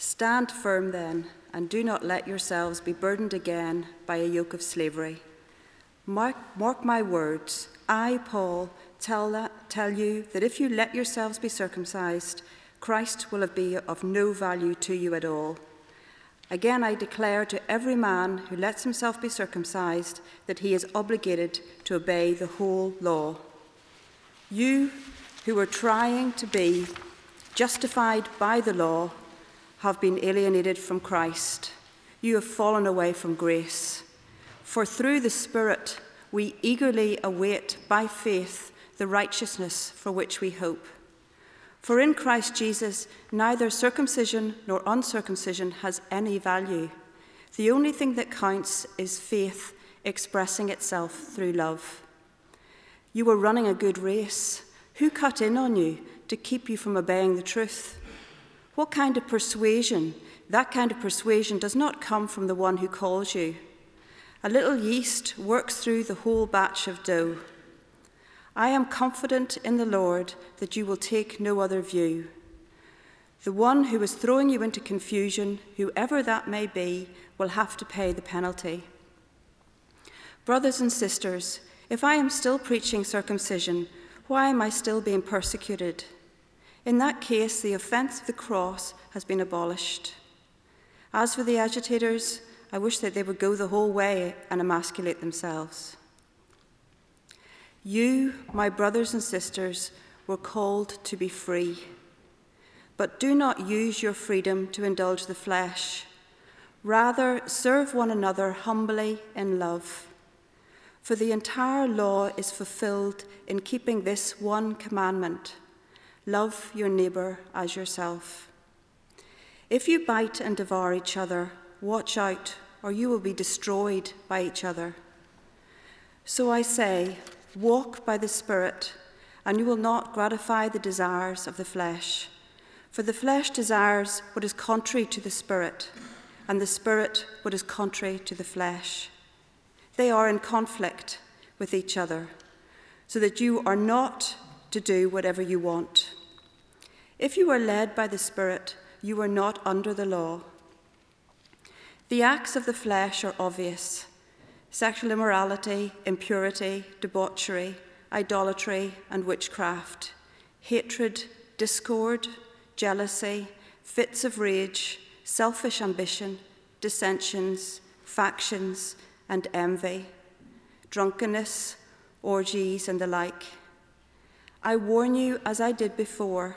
Stand firm then, and do not let yourselves be burdened again by a yoke of slavery. Mark, mark my words. I, Paul, tell, that, tell you that if you let yourselves be circumcised, Christ will be of no value to you at all. Again, I declare to every man who lets himself be circumcised that he is obligated to obey the whole law. You who are trying to be justified by the law have been alienated from Christ. You have fallen away from grace. For through the Spirit we eagerly await by faith the righteousness for which we hope. For in Christ Jesus, neither circumcision nor uncircumcision has any value. The only thing that counts is faith expressing itself through love. You were running a good race. Who cut in on you to keep you from obeying the truth? What kind of persuasion? That kind of persuasion does not come from the one who calls you. A little yeast works through the whole batch of dough. I am confident in the Lord that you will take no other view. The one who is throwing you into confusion, whoever that may be, will have to pay the penalty. Brothers and sisters, if I am still preaching circumcision, why am I still being persecuted? In that case, the offence of the cross has been abolished. As for the agitators, I wish that they would go the whole way and emasculate themselves. You, my brothers and sisters, were called to be free. But do not use your freedom to indulge the flesh. Rather, serve one another humbly in love. For the entire law is fulfilled in keeping this one commandment love your neighbour as yourself. If you bite and devour each other, watch out, or you will be destroyed by each other. So I say, walk by the Spirit, and you will not gratify the desires of the flesh. For the flesh desires what is contrary to the Spirit, and the Spirit what is contrary to the flesh. They are in conflict with each other, so that you are not to do whatever you want. If you are led by the Spirit, you are not under the law. The acts of the flesh are obvious sexual immorality, impurity, debauchery, idolatry, and witchcraft, hatred, discord, jealousy, fits of rage, selfish ambition, dissensions, factions, and envy, drunkenness, orgies, and the like. I warn you, as I did before,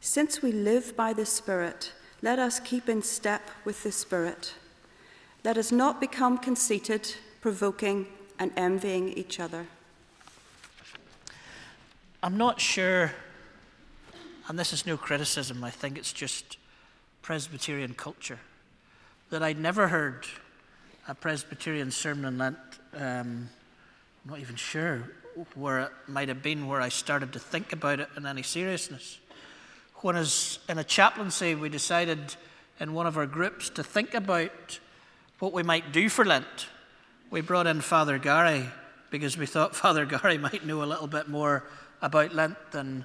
Since we live by the Spirit, let us keep in step with the Spirit. Let us not become conceited, provoking, and envying each other. I'm not sure, and this is no criticism, I think it's just Presbyterian culture that I'd never heard a Presbyterian sermon in Lent. Um, I'm not even sure where it might have been where I started to think about it in any seriousness. When, as in a chaplaincy, we decided in one of our groups to think about what we might do for Lent, we brought in Father Gary because we thought Father Gary might know a little bit more about Lent than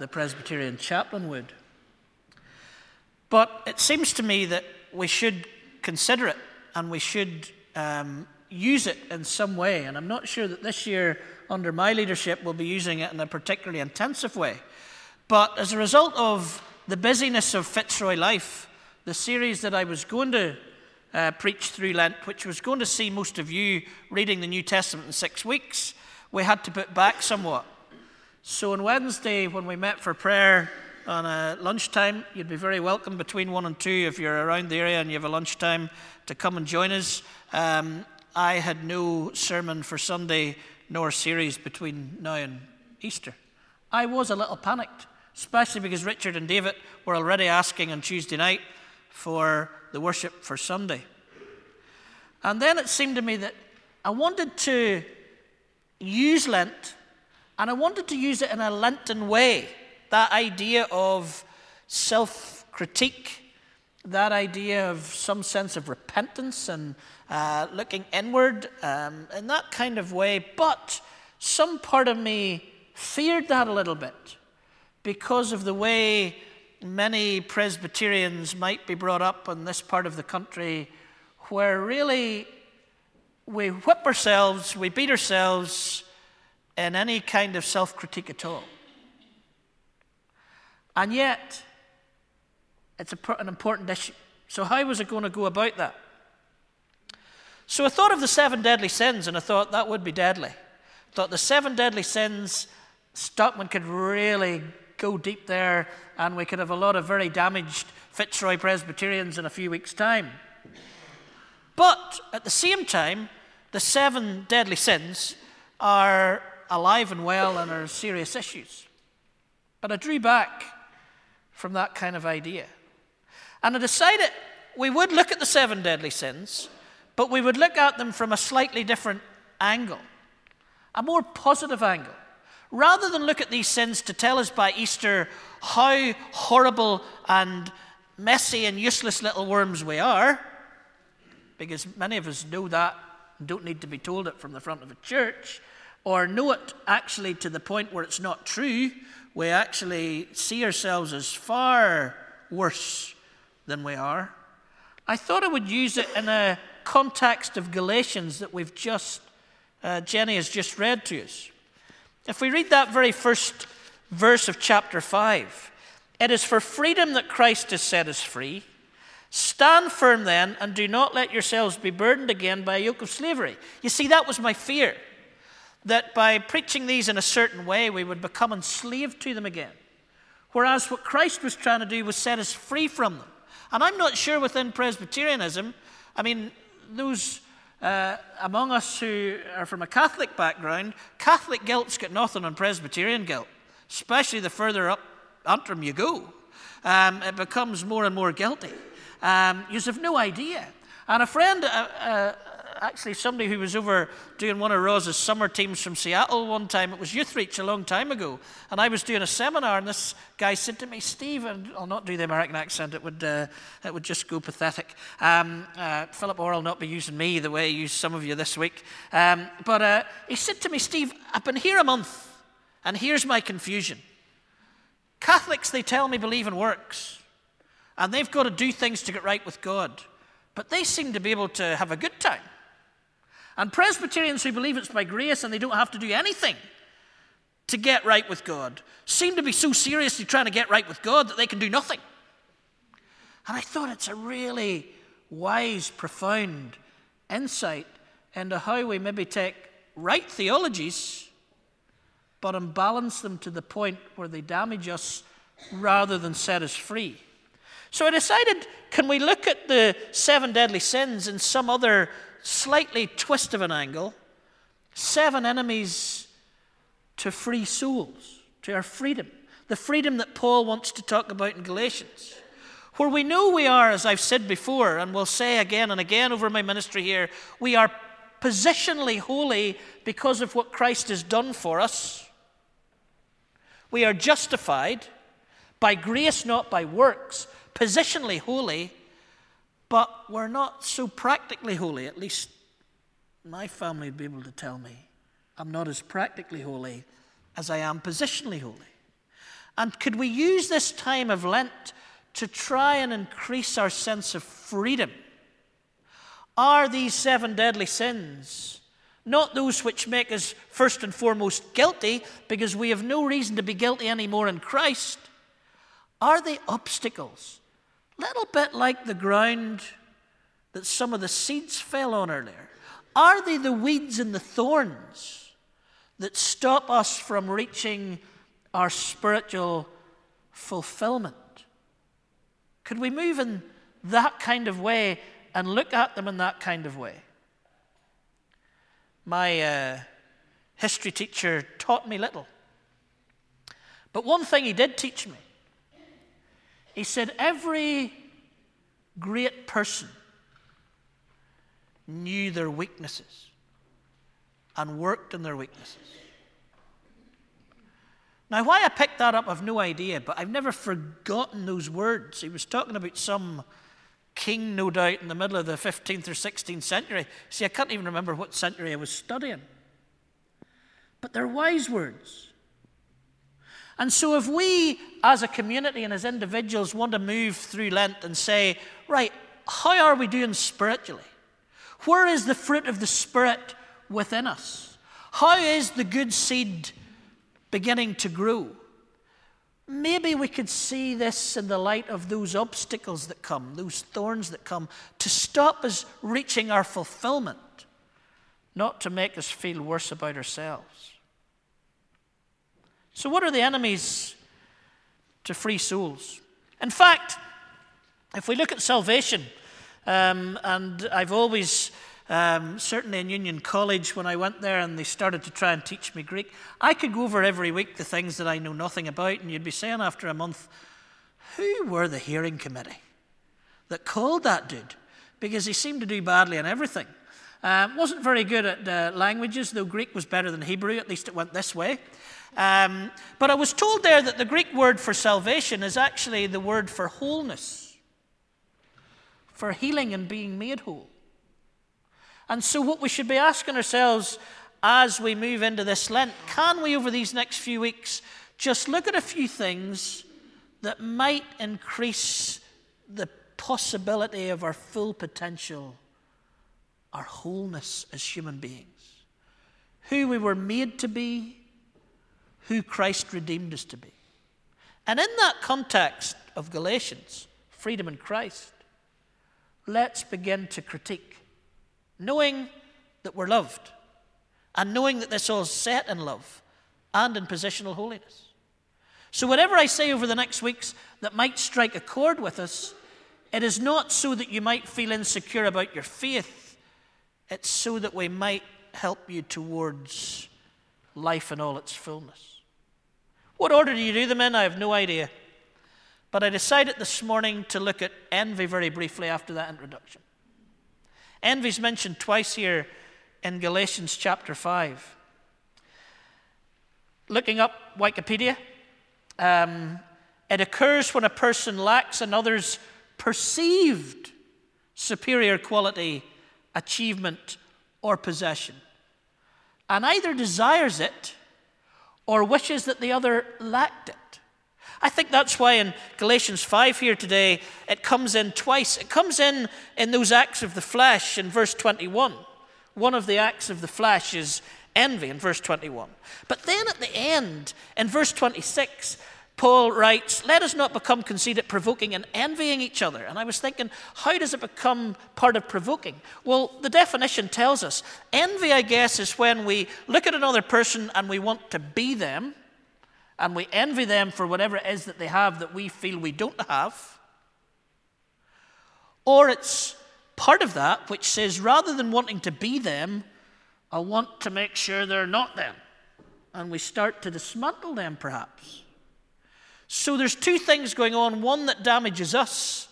the Presbyterian chaplain would. But it seems to me that we should consider it and we should um, use it in some way. And I'm not sure that this year, under my leadership, we'll be using it in a particularly intensive way. But as a result of the busyness of Fitzroy Life, the series that I was going to uh, preach through Lent, which was going to see most of you reading the New Testament in six weeks, we had to put back somewhat. So on Wednesday, when we met for prayer, on lunchtime. You'd be very welcome between one and two if you're around the area and you have a lunchtime to come and join us. Um, I had no sermon for Sunday nor series between now and Easter. I was a little panicked especially because Richard and David were already asking on Tuesday night for the worship for Sunday. And then it seemed to me that I wanted to use Lent, and I wanted to use it in a Lenten way. That idea of self critique, that idea of some sense of repentance and uh, looking inward um, in that kind of way. But some part of me feared that a little bit because of the way many Presbyterians might be brought up in this part of the country, where really we whip ourselves, we beat ourselves in any kind of self critique at all. And yet, it's an important issue. So, how was it going to go about that? So, I thought of the seven deadly sins, and I thought that would be deadly. I thought the seven deadly sins, Stockman could really go deep there, and we could have a lot of very damaged Fitzroy Presbyterians in a few weeks' time. But at the same time, the seven deadly sins are alive and well and are serious issues. But I drew back from that kind of idea. And I decided we would look at the seven deadly sins, but we would look at them from a slightly different angle, a more positive angle. Rather than look at these sins to tell us by Easter how horrible and messy and useless little worms we are, because many of us know that and don't need to be told it from the front of a church, or know it actually to the point where it's not true, we actually see ourselves as far worse than we are. I thought I would use it in a context of Galatians that we've just, uh, Jenny has just read to us. If we read that very first verse of chapter 5, it is for freedom that Christ has set us free. Stand firm then, and do not let yourselves be burdened again by a yoke of slavery. You see, that was my fear that by preaching these in a certain way, we would become enslaved to them again. Whereas what Christ was trying to do was set us free from them. And I'm not sure within Presbyterianism, I mean, those uh, among us who are from a Catholic background, Catholic guilt's got nothing on Presbyterian guilt, especially the further up Antrim you go. Um, it becomes more and more guilty. Um, you have no idea. And a friend, actually somebody who was over doing one of Rose's summer teams from Seattle one time. It was Youth Reach a long time ago. And I was doing a seminar, and this guy said to me, Steve, and I'll not do the American accent, it would, uh, it would just go pathetic. Um, uh, Philip Orr will not be using me the way he used some of you this week. Um, but uh, he said to me, Steve, I've been here a month, and here's my confusion. Catholics, they tell me, believe in works, and they've got to do things to get right with God. But they seem to be able to have a good time. And Presbyterians who believe it's by grace and they don't have to do anything to get right with God seem to be so seriously trying to get right with God that they can do nothing. And I thought it's a really wise, profound insight into how we maybe take right theologies but imbalance them to the point where they damage us rather than set us free. So I decided can we look at the seven deadly sins in some other slightly twist of an angle, seven enemies to free souls, to our freedom, the freedom that Paul wants to talk about in Galatians. Where we know we are, as I've said before, and will say again and again over my ministry here, we are positionally holy because of what Christ has done for us. We are justified by grace, not by works, positionally holy but we're not so practically holy. At least my family would be able to tell me I'm not as practically holy as I am positionally holy. And could we use this time of Lent to try and increase our sense of freedom? Are these seven deadly sins not those which make us first and foremost guilty because we have no reason to be guilty anymore in Christ? Are they obstacles little bit like the ground that some of the seeds fell on earlier. Are they the weeds and the thorns that stop us from reaching our spiritual fulfillment? Could we move in that kind of way and look at them in that kind of way? My uh, history teacher taught me little. But one thing he did teach me he said, every great person knew their weaknesses and worked in their weaknesses. Now, why I picked that up, I've no idea, but I've never forgotten those words. He was talking about some king, no doubt, in the middle of the 15th or 16th century. See, I can't even remember what century I was studying. But they're wise words. And so, if we as a community and as individuals want to move through Lent and say, right, how are we doing spiritually? Where is the fruit of the Spirit within us? How is the good seed beginning to grow? Maybe we could see this in the light of those obstacles that come, those thorns that come, to stop us reaching our fulfillment, not to make us feel worse about ourselves. So, what are the enemies to free souls? In fact, if we look at salvation, um, and I've always, um, certainly in Union College, when I went there and they started to try and teach me Greek, I could go over every week the things that I know nothing about, and you'd be saying after a month, who were the hearing committee that called that dude? Because he seemed to do badly in everything. Um, wasn't very good at uh, languages, though Greek was better than Hebrew, at least it went this way. Um, but I was told there that the Greek word for salvation is actually the word for wholeness for healing and being made whole. And so, what we should be asking ourselves as we move into this Lent can we, over these next few weeks, just look at a few things that might increase the possibility of our full potential, our wholeness as human beings, who we were made to be, who Christ redeemed us to be. And in that context of Galatians, freedom in Christ, let's begin to critique, knowing that we're loved and knowing that this all is set in love and in positional holiness. So, whatever I say over the next weeks that might strike a chord with us, it is not so that you might feel insecure about your faith, it's so that we might help you towards life in all its fullness. What order do you do them in? I have no idea. But I decided this morning to look at envy very briefly after that introduction. Envy is mentioned twice here in Galatians chapter 5. Looking up Wikipedia, um, it occurs when a person lacks another's perceived superior quality, achievement, or possession, and either desires it or wishes that the other lacked it. I think that's why in Galatians 5 here today, it comes in twice. It comes in in those acts of the flesh in verse 21. One of the acts of the flesh is envy in verse 21. But then at the end, in verse 26, Paul writes, Let us not become conceited, provoking, and envying each other. And I was thinking, how does it become part of provoking? Well, the definition tells us envy, I guess, is when we look at another person and we want to be them and we envy them for whatever it is that they have that we feel we don't have. Or it's part of that which says rather than wanting to be them, I want to make sure they're not them. And we start to dismantle them perhaps. So there's two things going on one that damages us,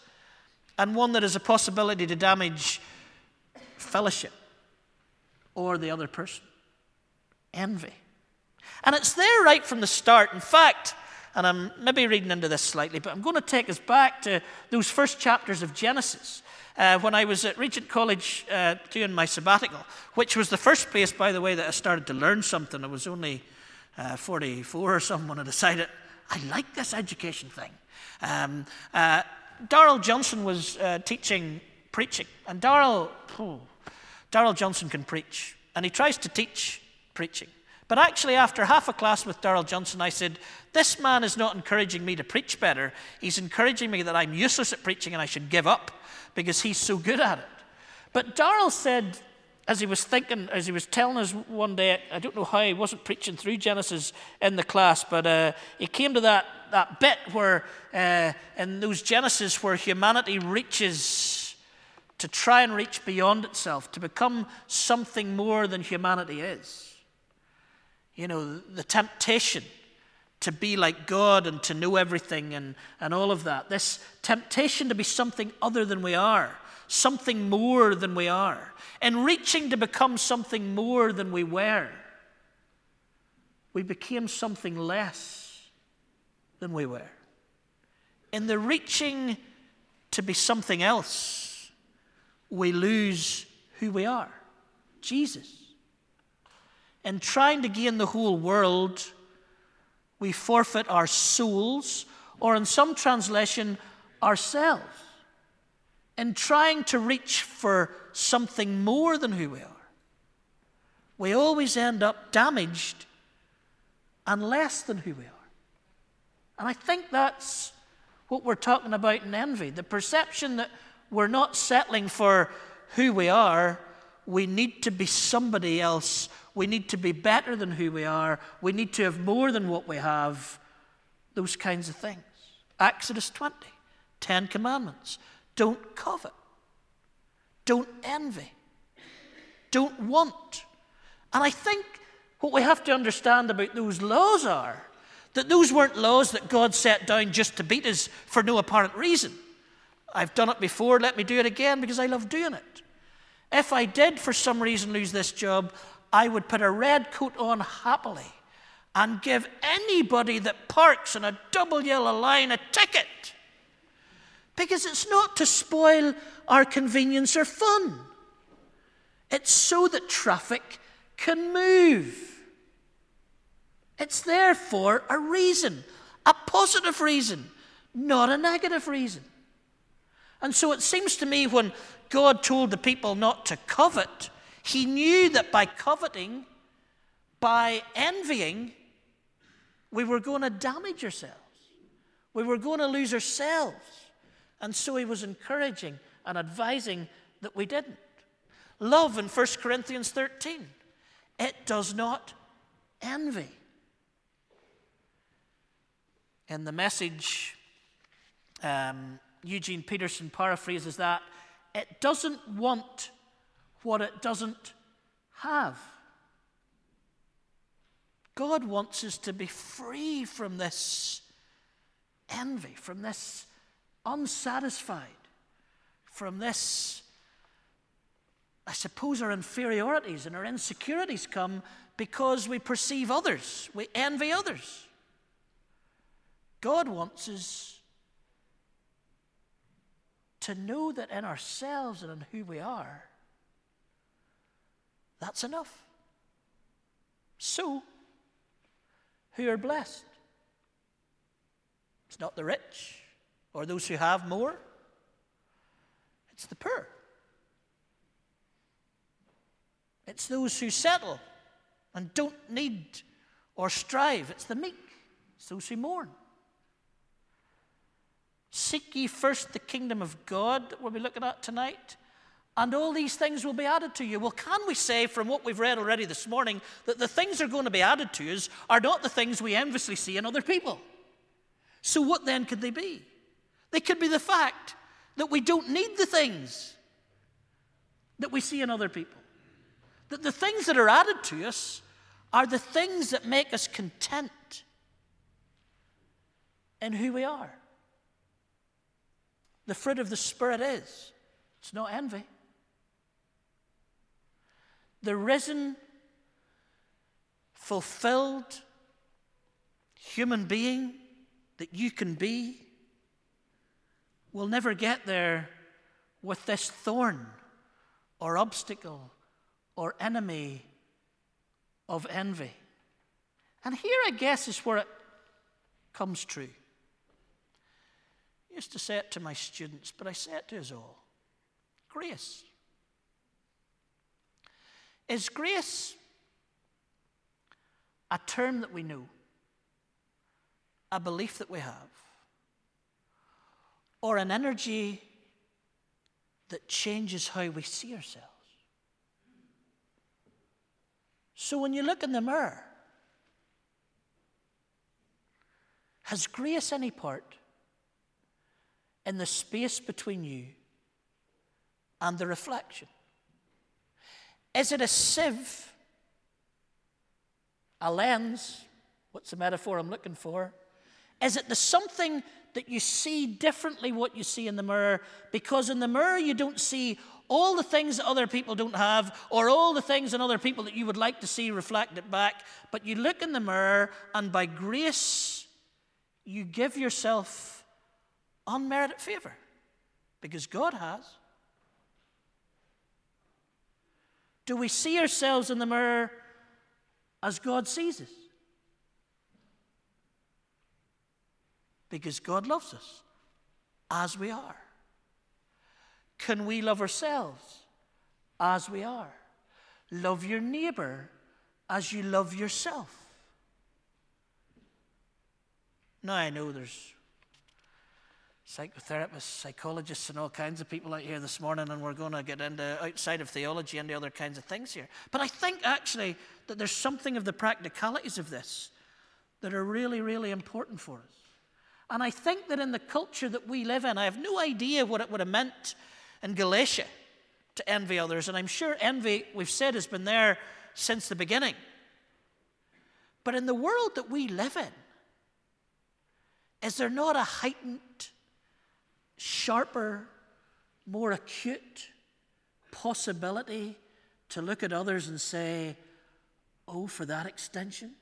and one that is a possibility to damage fellowship or the other person envy. And it's there right from the start. In fact, and I'm maybe reading into this slightly, but I'm going to take us back to those first chapters of Genesis. Uh, when I was at Regent College uh, doing my sabbatical, which was the first place, by the way, that I started to learn something. I was only uh, 44 or something when I decided I like this education thing. Um, uh, Darrell Johnson was uh, teaching preaching, and Darrell, oh, Darrell Johnson can preach, and he tries to teach preaching. But actually, after half a class with Darrell Johnson, I said, This man is not encouraging me to preach better. He's encouraging me that I'm useless at preaching and I should give up because he's so good at it. But Darrell said, as he was thinking, as he was telling us one day, I don't know how he wasn't preaching through Genesis in the class, but uh, he came to that, that bit where, uh, in those Genesis, where humanity reaches to try and reach beyond itself, to become something more than humanity is. You know, the temptation to be like God and to know everything and, and all of that. This temptation to be something other than we are, something more than we are, and reaching to become something more than we were. We became something less than we were. In the reaching to be something else, we lose who we are Jesus. In trying to gain the whole world, we forfeit our souls, or in some translation, ourselves. In trying to reach for something more than who we are, we always end up damaged and less than who we are. And I think that's what we're talking about in envy the perception that we're not settling for who we are, we need to be somebody else. We need to be better than who we are. We need to have more than what we have. Those kinds of things. Exodus 20, Ten Commandments. Don't covet. Don't envy. Don't want. And I think what we have to understand about those laws are that those weren't laws that God set down just to beat us for no apparent reason. I've done it before, let me do it again because I love doing it. If I did for some reason lose this job, I would put a red coat on happily and give anybody that parks in a double yellow line a ticket. Because it's not to spoil our convenience or fun, it's so that traffic can move. It's there for a reason, a positive reason, not a negative reason. And so it seems to me when God told the people not to covet, he knew that by coveting, by envying, we were going to damage ourselves. We were going to lose ourselves. And so he was encouraging and advising that we didn't. Love in 1 Corinthians 13, it does not envy. In the message, um, Eugene Peterson paraphrases that it doesn't want what it doesn't have. God wants us to be free from this envy, from this unsatisfied, from this, I suppose, our inferiorities and our insecurities come because we perceive others, we envy others. God wants us to know that in ourselves and in who we are, that's enough. So, who are blessed? It's not the rich or those who have more, it's the poor. It's those who settle and don't need or strive. It's the meek, it's those who mourn. Seek ye first the kingdom of God that we'll be looking at tonight, and all these things will be added to you. Well, can we say from what we've read already this morning that the things that are going to be added to us are not the things we enviously see in other people? So, what then could they be? They could be the fact that we don't need the things that we see in other people. That the things that are added to us are the things that make us content in who we are the fruit of the Spirit is it's not envy. The risen, fulfilled human being that you can be will never get there with this thorn or obstacle or enemy of envy. And here, I guess, is where it comes true used to say it to my students, but I say it to us all grace. Is grace a term that we know, a belief that we have, or an energy that changes how we see ourselves? So when you look in the mirror, has grace any part in the space between you and the reflection? Is it a sieve, a lens, What's the metaphor I'm looking for? Is it the something that you see differently what you see in the mirror? Because in the mirror you don't see all the things that other people don't have or all the things in other people that you would like to see reflected back, but you look in the mirror and by grace you give yourself unmerited favor because God has. Do we see ourselves in the mirror as God sees us? Because God loves us as we are. Can we love ourselves as we are? Love your neighbor as you love yourself. Now, I know there's psychotherapists, psychologists, and all kinds of people out here this morning, and we're going to get into outside of theology and the other kinds of things here. But I think actually that there's something of the practicalities of this that are really, really important for us. And I think that in the culture that we live in, I have no idea what it would have meant in Galatia to envy others. And I'm sure envy, we've said, has been there since the beginning. But in the world that we live in, is there not a heightened sharper, more acute possibility to look at others and say, Oh, for that extension?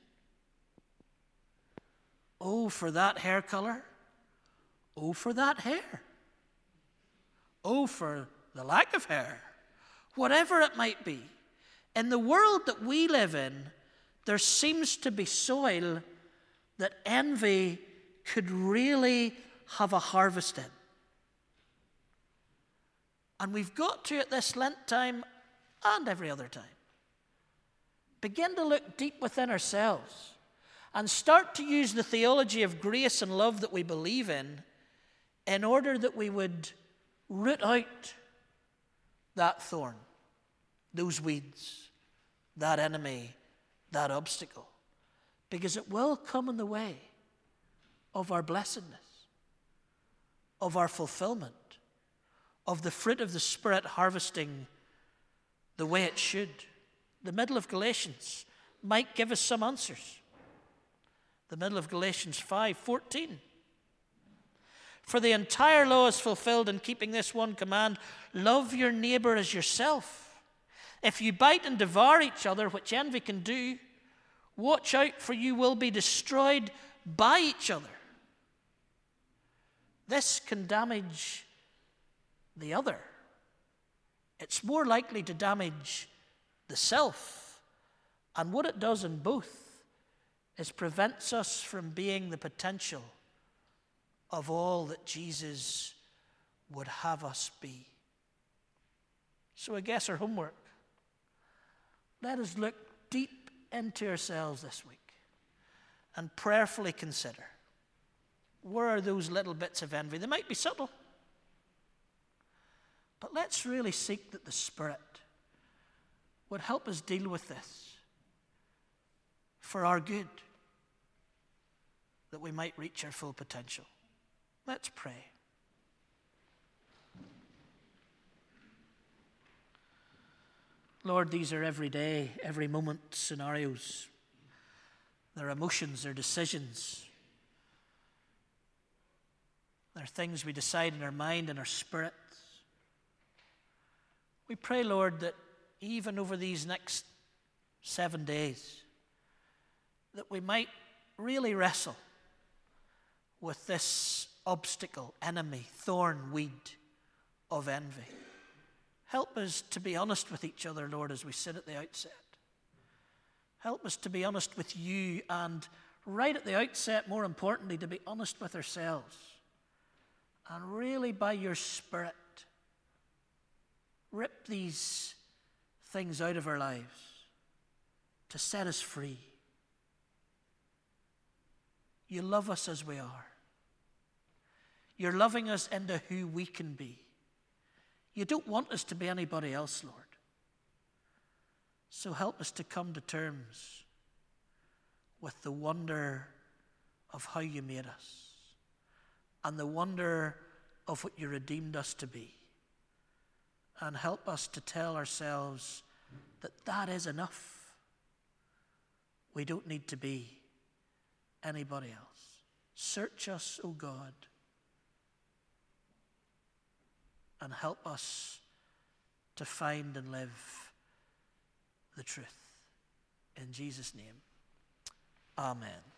Oh, for that hair color? Oh, for that hair? Oh, for the lack of hair? Whatever it might be. In the world that we live in, there seems to be soil that envy could really have a harvest in. And we've got to, at this Lent time and every other time, begin to look deep within ourselves and start to use the theology of grace and love that we believe in in order that we would root out that thorn, those weeds, that enemy, that obstacle, because it will come in the way of our blessedness, of our fulfillment of the fruit of the Spirit harvesting the way it should. The middle of Galatians might give us some answers. The middle of Galatians 5 14. For the entire law is fulfilled in keeping this one command love your neighbor as yourself. If you bite and devour each other, which envy can do, watch out, for you will be destroyed by each other. This can damage the other. It's more likely to damage the self. And what it does in both is prevents us from being the potential of all that Jesus would have us be. So I guess our homework. Let us look deep into ourselves this week and prayerfully consider where are those little bits of envy? They might be subtle. But let's really seek that the Spirit would help us deal with this for our good, that we might reach our full potential. Let's pray. Lord, these are everyday, every moment scenarios. They're emotions, they're decisions. They're things we decide in our mind and our spirit. We pray, Lord, that even over these next seven days, that we might really wrestle with this obstacle, enemy, thorn, weed of envy. Help us to be honest with each other, Lord, as we sit at the outset. Help us to be honest with you and, right at the outset, more importantly, to be honest with ourselves. And really, by your Spirit, rip these things out of our lives to set us free. You love us as we are. You're loving us into who we can be. You don't want us to be anybody else, Lord. So help us to come to terms with the wonder of how you made us and the wonder of what you redeemed us to be and help us to tell ourselves that that is enough. We don't need to be anybody else. Search us, O God, and help us to find and live the truth. In Jesus' name, amen.